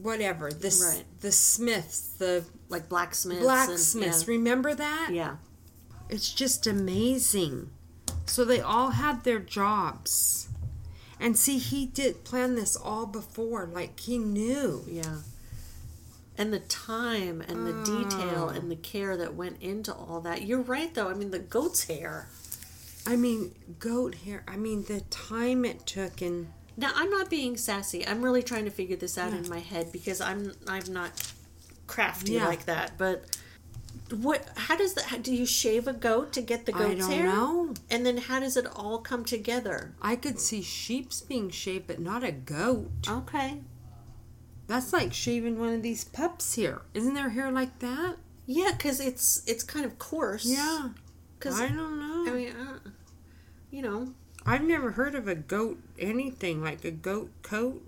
whatever, the, Right. the smiths, the Like blacksmiths. blacksmiths. And, Remember that? yeah. It's just amazing. So they all had their jobs. And see, he did plan this all before. Like he knew. yeah. Yeah. And the time and the detail and the care that went into all that. You're right, though. I mean, the goat's hair. I mean, goat hair. I mean, the time it took and Now, I'm not being sassy. I'm really trying to figure this out in my head because I'm I'm not crafty Yeah. like that. But what? How does that? How, do you shave a goat to get the goat's I don't hair? know. And then how does it all come together? I could see sheep's being shaved, but not a goat. Okay. That's like shaving one of these pups here. Isn't their hair like that? Yeah, because it's it's kind of coarse. Yeah. Because I don't know. I mean, uh, you know, I've never heard of a goat anything like a goat coat.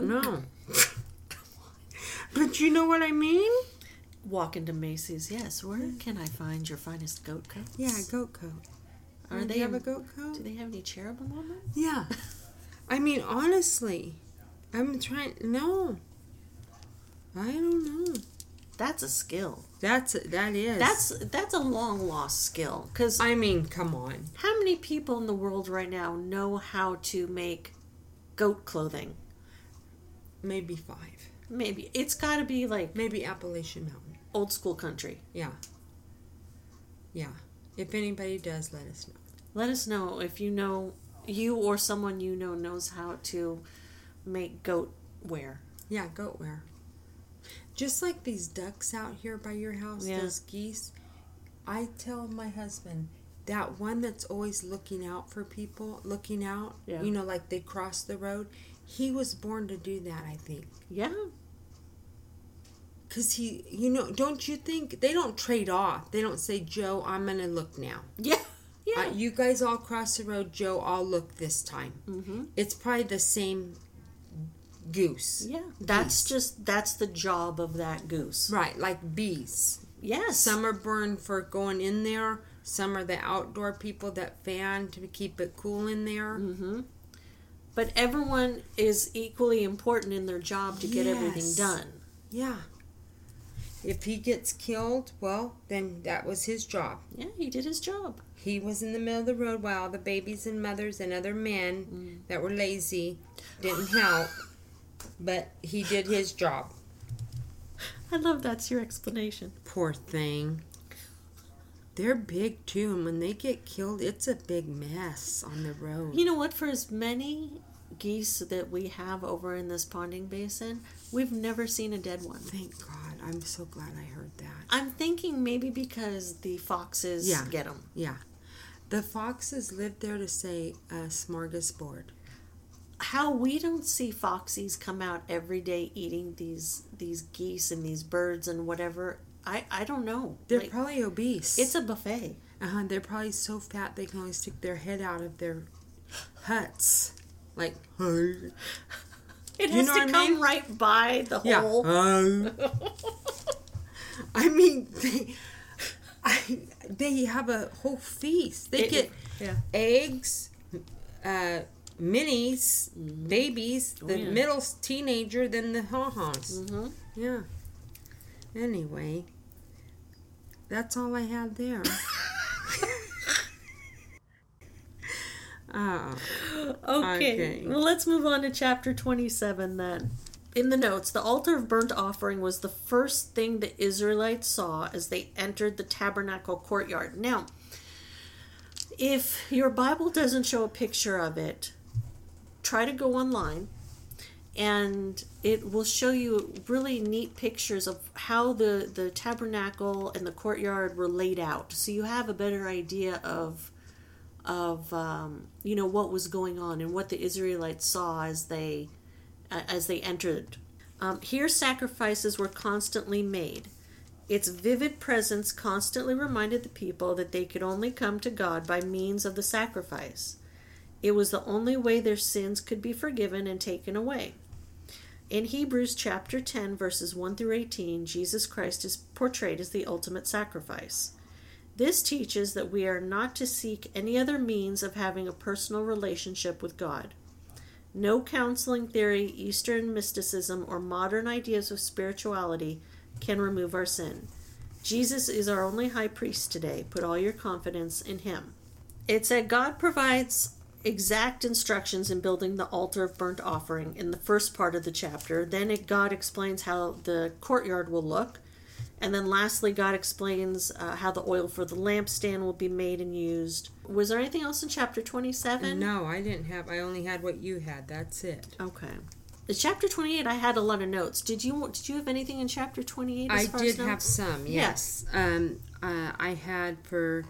No. but you know what I mean? Walk into Macy's. Yes. Where can I find your finest goat coat? Yeah, goat coat. Are Do they have a goat coat? Do they have any cherubim on them? Yeah. I mean, honestly, I'm trying. No. I don't know. That's a skill. That's a, that is. That's that's a long lost skill. Because I mean, come on. how many people in the world right now know how to make goat clothing? Maybe five. Maybe it's got to be like Maybe Appalachian Mountain. Old school country. Yeah. Yeah. If anybody does, let us know. Let us know if you know you or someone you know knows how to make goat wear. Yeah, goat wear. Just like these ducks out here by your house, Yeah. those geese. I tell my husband that one that's always looking out for people, looking out, Yeah. you know, like they cross the road. He was born to do that, I think. Yeah. Because he, you know, don't you think they don't trade off? They don't say, Joe, I'm going to look now. Yeah. Yeah. Uh, you guys all cross the road, Joe, I'll look this time. mm-hmm. It's probably the same goose. Yeah. That's just that's the job of that goose. Right, like bees. Yes. Some are burned for going in there. Some are the outdoor people that fan to keep it cool in there. Mm-hmm. But everyone is equally important in their job to get everything done. Yeah. If he gets killed, well, then that was his job. Yeah, he did his job. He was in the middle of the road while the babies and mothers and other men Mm. that were lazy didn't help. But he did his job. I love that's your explanation. Poor thing. They're big too, and when they get killed, it's a big mess on the road. You know what? For as many geese that we have over in this ponding basin, we've never seen a dead one. Thank God. I'm so glad I heard that. I'm thinking maybe because the foxes Yeah. get them. Yeah. The foxes lived there to say a smorgasbord. How we don't see foxies come out every day eating these these geese and these birds and whatever. I I don't know. They're Like, probably obese. it's a buffet. uh-huh, they're probably so fat they can only stick their head out of their huts. Like, It You has know to what I come mean? right by the Yeah. hole. Um, I mean, they, I, they have a whole feast. They It- get yeah. eggs, uh, minis, babies, the yeah. middle teenager, then the ha-has. hmm Yeah. Anyway, that's all I had there. Ah, Okay. Okay. Well, let's move on to chapter 27 then. In the notes, the altar of burnt offering was the first thing the Israelites saw as they entered the tabernacle courtyard. Now, if your Bible doesn't show a picture of it, try to go online and it will show you really neat pictures of how the, the tabernacle and the courtyard were laid out. So you have a better idea of of um, you know what was going on and what the Israelites saw as they as they entered. Um, here, sacrifices were constantly made. Its vivid presence constantly reminded the people that they could only come to God by means of the sacrifice. It was the only way their sins could be forgiven and taken away. In Hebrews chapter 10, verses 1 through 18, Jesus Christ is portrayed as the ultimate sacrifice. This teaches that we are not to seek any other means of having a personal relationship with God. No counseling theory, Eastern mysticism, or modern ideas of spirituality can remove our sin. Jesus is our only high priest today. Put all your confidence in him. It said God provides exact instructions in building the altar of burnt offering in the first part of the chapter. Then it, God explains how the courtyard will look. And then lastly, God explains uh, how the oil for the lampstand will be made and used. Was there anything else in chapter 27? no, I didn't have. I only had what you had. That's it. Okay. In chapter 28, I had a lot of notes. Did you did you have anything in chapter 28 as I far did as have some. Yes. Um. Uh, I had for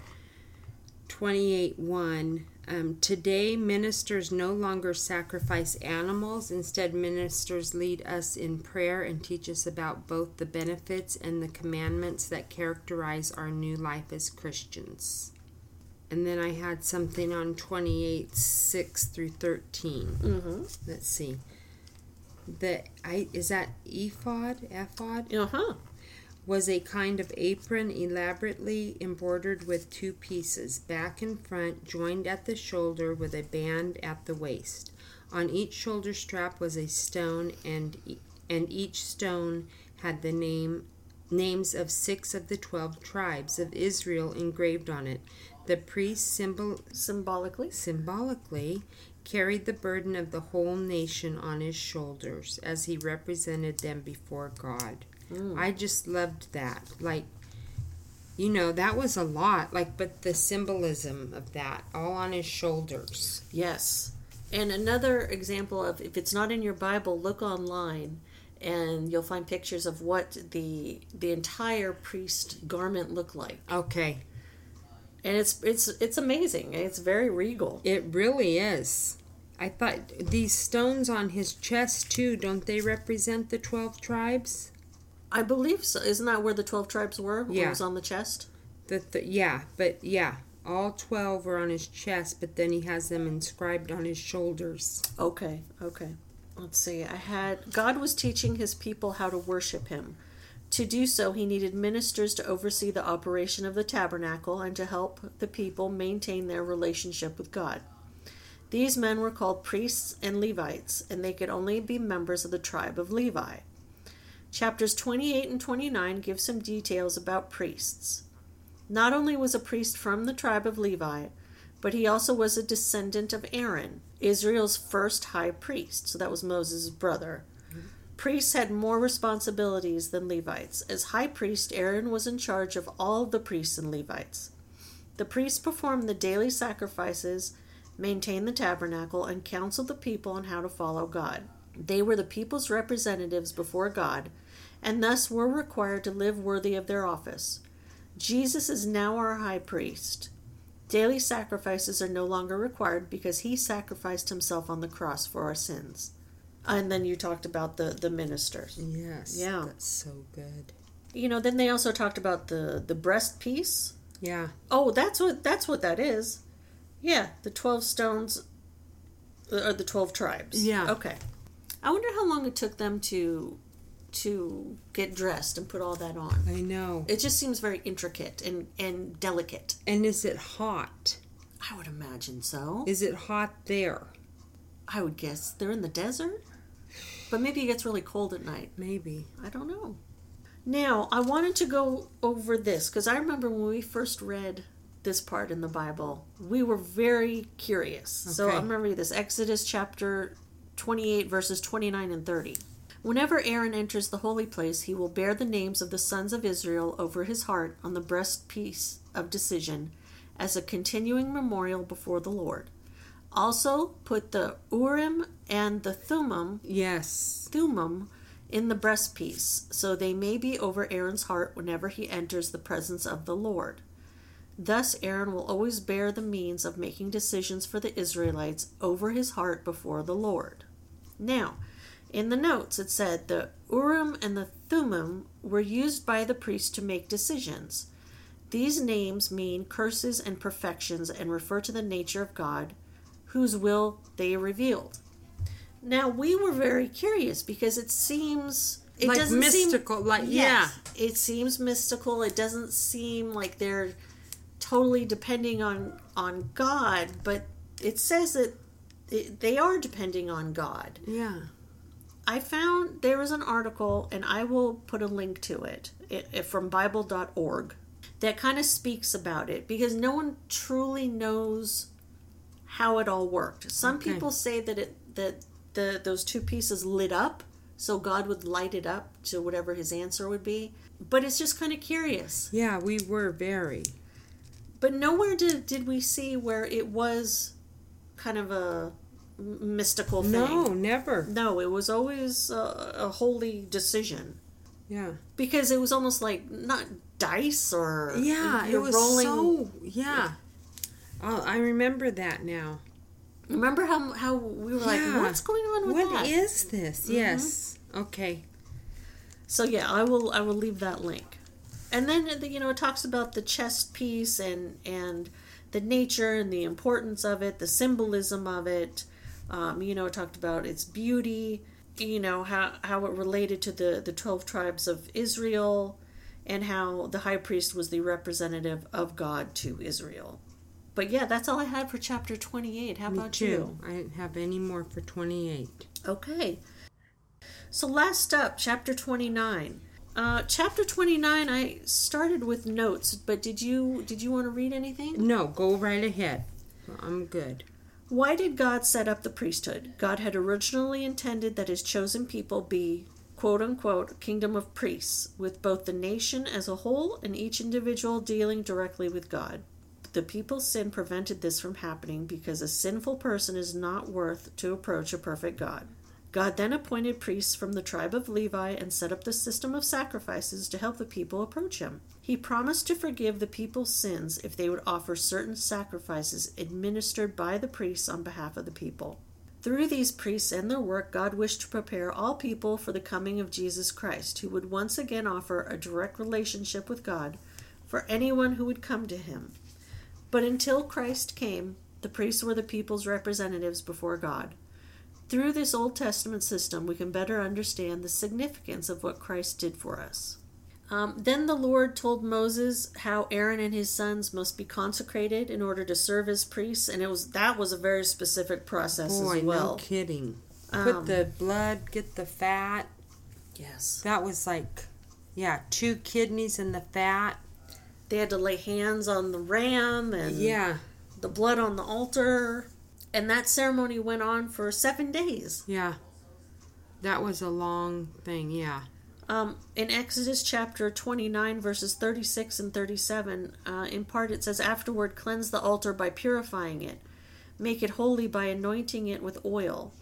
twenty-eight one. Um, today, ministers no longer sacrifice animals. Instead, ministers lead us in prayer and teach us about both the benefits and the commandments that characterize our new life as Christians. And then I had something on 28 6 through 13. Mm-hmm. Let's see. The I is that ephod? Ephod? Uh-huh. Was a kind of apron elaborately embroidered with two pieces, back and front, joined at the shoulder with a band at the waist. On each shoulder strap was a stone, and e- and each stone had the name names of six of the twelve tribes of Israel engraved on it. The priest symbol Symbolically. symbolically carried the burden of the whole nation on his shoulders as he represented them before God. I just loved that. Like, you know, that was a lot. Like, but the symbolism of that all on his shoulders. Yes. And another example of if it's not in your Bible, look online and you'll find pictures of what the the entire priest garment looked like. Okay, And it's it's it's amazing. It's very regal. it really is. I thought these stones on his chest too. Don't they represent the twelve tribes? I believe so. Isn't that where the 12 tribes were? Yeah. It was on the chest. The, the yeah, but yeah, all twelve are on his chest, but then he has them inscribed on his shoulders. Okay, okay. Let's see. I had God was teaching his people how to worship him. To do so, he needed ministers to oversee the operation of the tabernacle and to help the people maintain their relationship with God. These men were called priests and Levites, and they could only be members of the tribe of Levi. Chapters 28 and 29 give some details about priests. Not only was a priest from the tribe of Levi, but he also was a descendant of Aaron, Israel's first high priest. So that was Moses' brother. Priests had more responsibilities than Levites. As high priest, Aaron was in charge of all the priests and Levites. The priests performed the daily sacrifices, maintained the tabernacle, and counseled the people on how to follow God. They were the people's representatives before God, and thus were required to live worthy of their office. Jesus is now our high priest. Daily sacrifices are no longer required because he sacrificed himself on the cross for our sins. And then you talked about the, the ministers. Yes. Yeah. That's so good. You know, then they also talked about the, the breast piece. Yeah. Oh, that's what that's what that is. Yeah, the twelve stones uh, or the twelve tribes. Yeah. Okay. I wonder how long it took them to to get dressed and put all that on. I know. It just seems very intricate and, and delicate. And is it hot? I would imagine so. Is it hot there? I would guess they're in the desert. But maybe it gets really cold at night. Maybe. I don't know. Now, I wanted to go over this because I remember when we first read this part in the Bible, we were very curious. So I'm going this Exodus chapter 28, verses 29 and 30. Whenever Aaron enters the holy place, he will bear the names of the sons of Israel over his heart on the breastpiece of decision as a continuing memorial before the Lord. Also, put the Urim and the Thummim Yes. Thummim in the breastpiece, so they may be over Aaron's heart whenever he enters the presence of the Lord. Thus, Aaron will always bear the means of making decisions for the Israelites over his heart before the Lord. Now, in the notes, it said the Urim and the Thummim were used by the priest to make decisions. These names mean curses and perfections and refer to the nature of God, whose will they revealed. Now we were very curious because it seems it like doesn't mystical. seem, like Yes, it seems mystical. It doesn't seem like they're totally depending on on God, but it says that they are depending on God. yeah. I found there was an article, and I will put a link to it, it, it from Bible.org that kind of speaks about it because no one truly knows how it all worked. Some Okay. people say that it that the those two pieces lit up, so God would light it up to whatever His answer would be. But it's just kind of curious. Yeah, we were very. But nowhere did did we see where it was kind of a mystical thing. No, never. No, it was always a, a holy decision Yeah. because it was almost like not dice or Yeah, it was rolling. so. Yeah. Oh, I remember that now. Remember how how we were like, what's going on with What that? is this? Mm-hmm. Yes. Okay. So yeah, I will I will leave that link. And then you know it talks about the chest piece and and the nature and the importance of it, the symbolism of it. Um, you know, it talked about its beauty. You know how how it related to the the twelve tribes of Israel, and how the high priest was the representative of God to Israel. But yeah, that's all I had for chapter twenty eight. How Me about too. you? I didn't have any more for 28. Okay. So last up, chapter 29. Uh, chapter 29 I started with notes, but did you did you want to read anything? No, go right ahead. I'm good. Why did God set up the priesthood? God had originally intended that his chosen people be quote unquote kingdom of priests, with both the nation as a whole and each individual dealing directly with God. The people's sin prevented this from happening because a sinful person is not worth to approach a perfect God. God then appointed priests from the tribe of Levi and set up the system of sacrifices to help the people approach him. He promised to forgive the people's sins if they would offer certain sacrifices administered by the priests on behalf of the people. Through these priests and their work, God wished to prepare all people for the coming of Jesus Christ, who would once again offer a direct relationship with God for anyone who would come to him. But until Christ came, the priests were the people's representatives before God. Through this Old Testament system, we can better understand the significance of what Christ did for us. Um, then the Lord told Moses how Aaron and his sons must be consecrated in order to serve as priests, and it was that was a very specific process Boy, as well. no kidding. Um, Put the blood, get the fat. Yes, That was like, yeah, two kidneys in the fat. they had to lay hands on the ram and Yeah, the blood on the altar, and that ceremony went on for seven days. yeah. That was a long thing, yeah. Um, in Exodus chapter 29, verses 36 and 37, uh, in part it says, Afterward, cleanse the altar by purifying it. Make it holy by anointing it with oil.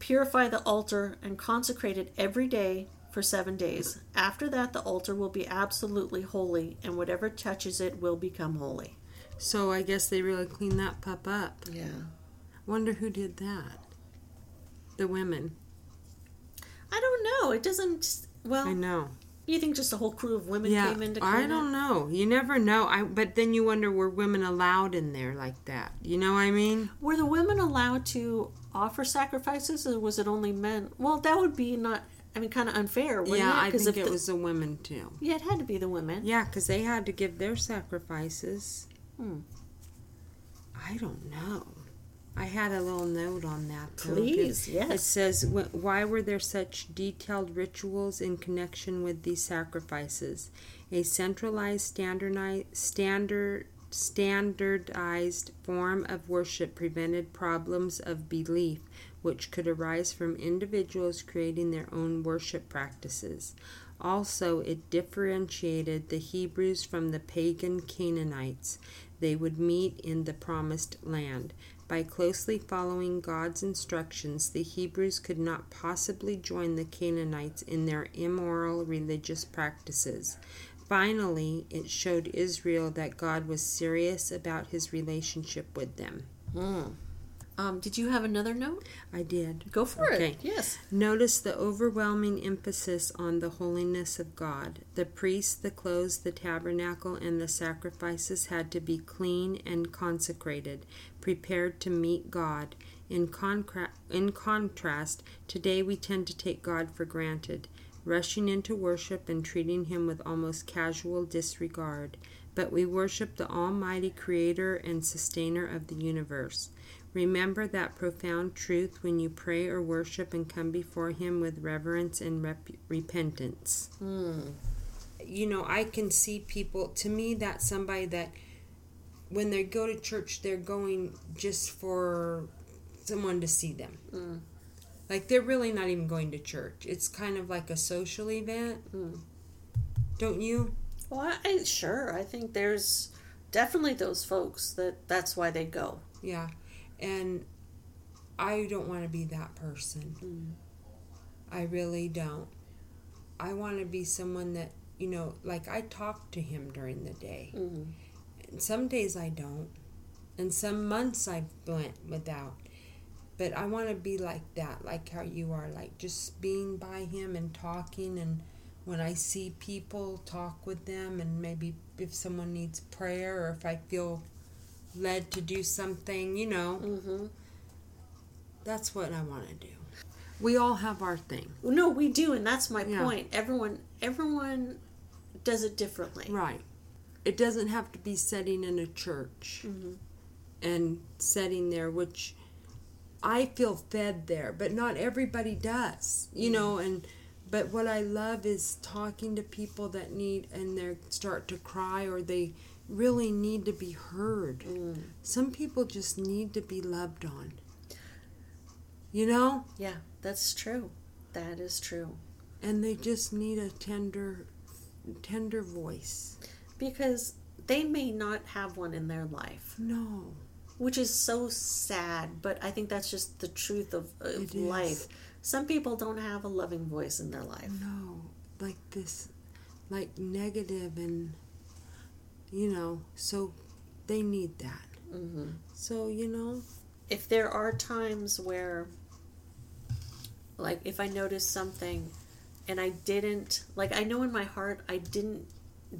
Purify the altar and consecrate it every day for seven days. After that, the altar will be absolutely holy, and whatever touches it will become holy. So I guess they really cleaned that pup up. Yeah. Wonder who did that. The women. I don't know. It doesn't. Well, I know. you think just a whole crew of women Yeah, came in to I don't know. You never know. I but then you wonder were women allowed in there like that? You know what I mean? Were the women allowed to offer sacrifices, or was it only men? Well, that would be not. I mean, kind of unfair, yeah, it? I think it the- was the women too. Yeah, it had to be the women. Yeah, because they had to give their sacrifices. Hmm. I don't know. I had a little note on that. though, Please, It yes. It says, Why were there such detailed rituals in connection with these sacrifices? A centralized, standardized, standard, standardized form of worship prevented problems of belief which could arise from individuals creating their own worship practices. Also, it differentiated the Hebrews from the pagan Canaanites they would meet in the promised land. By closely following God's instructions, the Hebrews could not possibly join the Canaanites in their immoral religious practices. Finally, it showed Israel that God was serious about his relationship with them. Hmm. Um, did you have another note? I did. Go for Okay. it. Yes. Notice the overwhelming emphasis on the holiness of God. The priests, the clothes, the tabernacle, and the sacrifices had to be clean and consecrated, prepared to meet God. In, concra- in contrast, today we tend to take God for granted, rushing into worship and treating Him with almost casual disregard. But we worship the Almighty Creator and Sustainer of the universe. Remember that profound truth when you pray or worship and come before Him with reverence and rep- repentance. Hmm. You know, I can see people, to me, that's somebody that when they go to church, they're going just for someone to see them. Mm. Like they're really not even going to church. It's kind of like a social event. Mm. Don't you? Well, I, sure. I think there's definitely those folks that that's why they go. Yeah. And I don't want to be that person. Mm. I really don't. I want to be someone that, you know, like I talk to him during the day. Mm. And some days I don't. And some months I went without. But I want to be like that, like how you are, like just being by him and talking. And when I see people, talk with them. And maybe if someone needs prayer or if I feel led to do something, you know, Mm-hmm. that's what I want to do. We all have our thing. No, we do, and that's my Yeah. point. Everyone, everyone does it differently. Right. It doesn't have to be setting in a church Mm-hmm. and setting there, which I feel fed there, but not everybody does, you know. And but what I love is talking to people that need and they start to cry or they really need to be heard. Mm. Some people just need to be loved on. You know, Yeah, that's true. That is true. and they just need a tender, tender voice. Because they may not have one in their life, No. which is so sad. But I think that's just the truth of, of It is. life. Some people don't have a loving voice in their life. No, like this, like negative and, you know, so they need that. hmm So, you know, If there are times where, like, if I notice something and I didn't, like, I know in my heart I didn't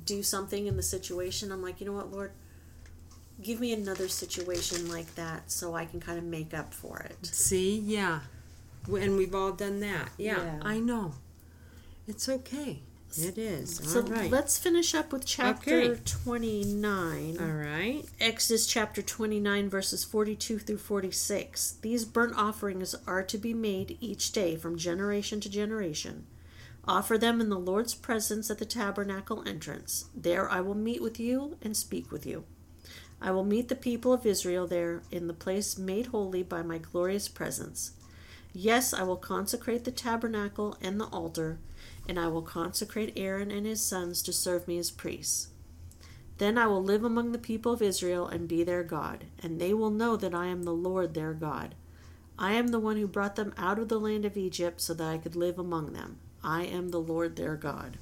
do something in the situation, I'm like, you know what, Lord? Give me another situation like that so I can kind of make up for it. see, yeah. And we've all done that. Yeah, Yeah. I know. It's okay. It is. So all right. let's finish up with chapter Okay. 29. all right. Exodus chapter 29, verses 42 through 46. These burnt offerings are to be made each day from generation to generation. Offer them in the Lord's presence at the tabernacle entrance. There I will meet with you and speak with you. I will meet the people of Israel there in the place made holy by my glorious presence. Yes, I will consecrate the tabernacle and the altar, and I will consecrate Aaron and his sons to serve me as priests. Then I will live among the people of Israel and be their God, and they will know that I am the Lord their God. I am the one who brought them out of the land of Egypt so that I could live among them. I am the Lord their God.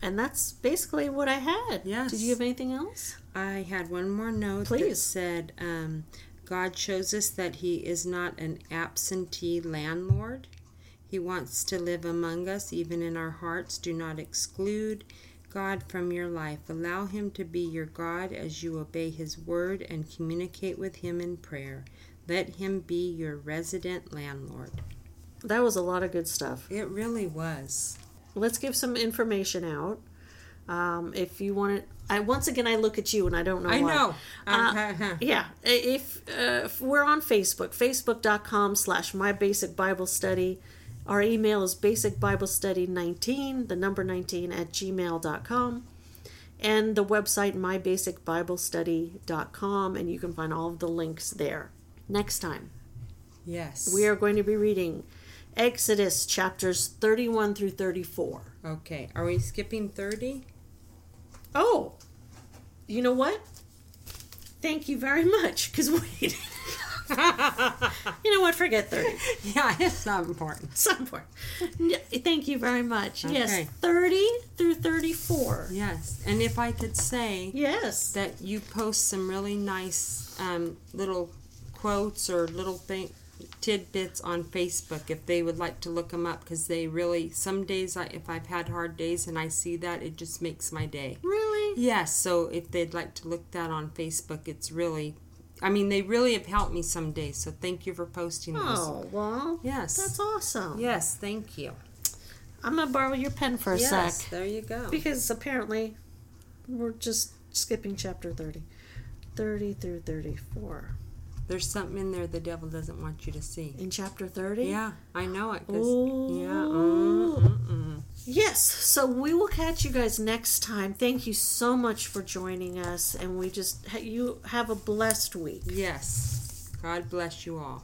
And that's basically what I had. Yes. Did you have anything else? I had one more note that Please. said, um, God shows us that He is not an absentee landlord. He wants to live among us, even in our hearts. Do not exclude God from your life. Allow Him to be your God as you obey His word and communicate with Him in prayer. Let Him be your resident landlord. That was a lot of good stuff. It really was. let's give some information out. Um, if you want to, I once again I look at you and I don't know. I why. know. Uh, yeah, if, uh, if we're on Facebook, facebook.com slash my basic Bible study. Our email is basicbiblestudy19, the number 19 at gmail.com. And the website mybasicbiblestudy.com, and you can find all of the links there. Next time, yes. we are going to be reading Exodus chapters 31 through 34. Okay. Are we skipping 30? Oh, you know what? Thank you very much. Because wait, you know what? Forget thirty. Yeah, it's not important. Some part. N- Thank you very much. Yes, thirty through thirty-four. Yes. And if I could say Yes. that you post some really nice um, little quotes or little thing, tidbits on Facebook if they would like to look them up because they really, some days, I, if I've had hard days and I see that, it just makes my day. Really? Yes, so if they'd like to look that on Facebook, it's really, I mean, they really have helped me some days. So thank you for posting those. Oh well. Yes. That's awesome. Yes, thank you. I'm gonna borrow your pen for a yes, sec there you go. because apparently we're just skipping chapter thirty. 30 through 34. There's something in there the devil doesn't want you to see. In chapter 30? Yeah, I know it. 'cause- Ooh. yeah. Mm. Yes, so we will catch you guys next time. Thank you so much for joining us, and we just you have a blessed week. Yes. God bless you all.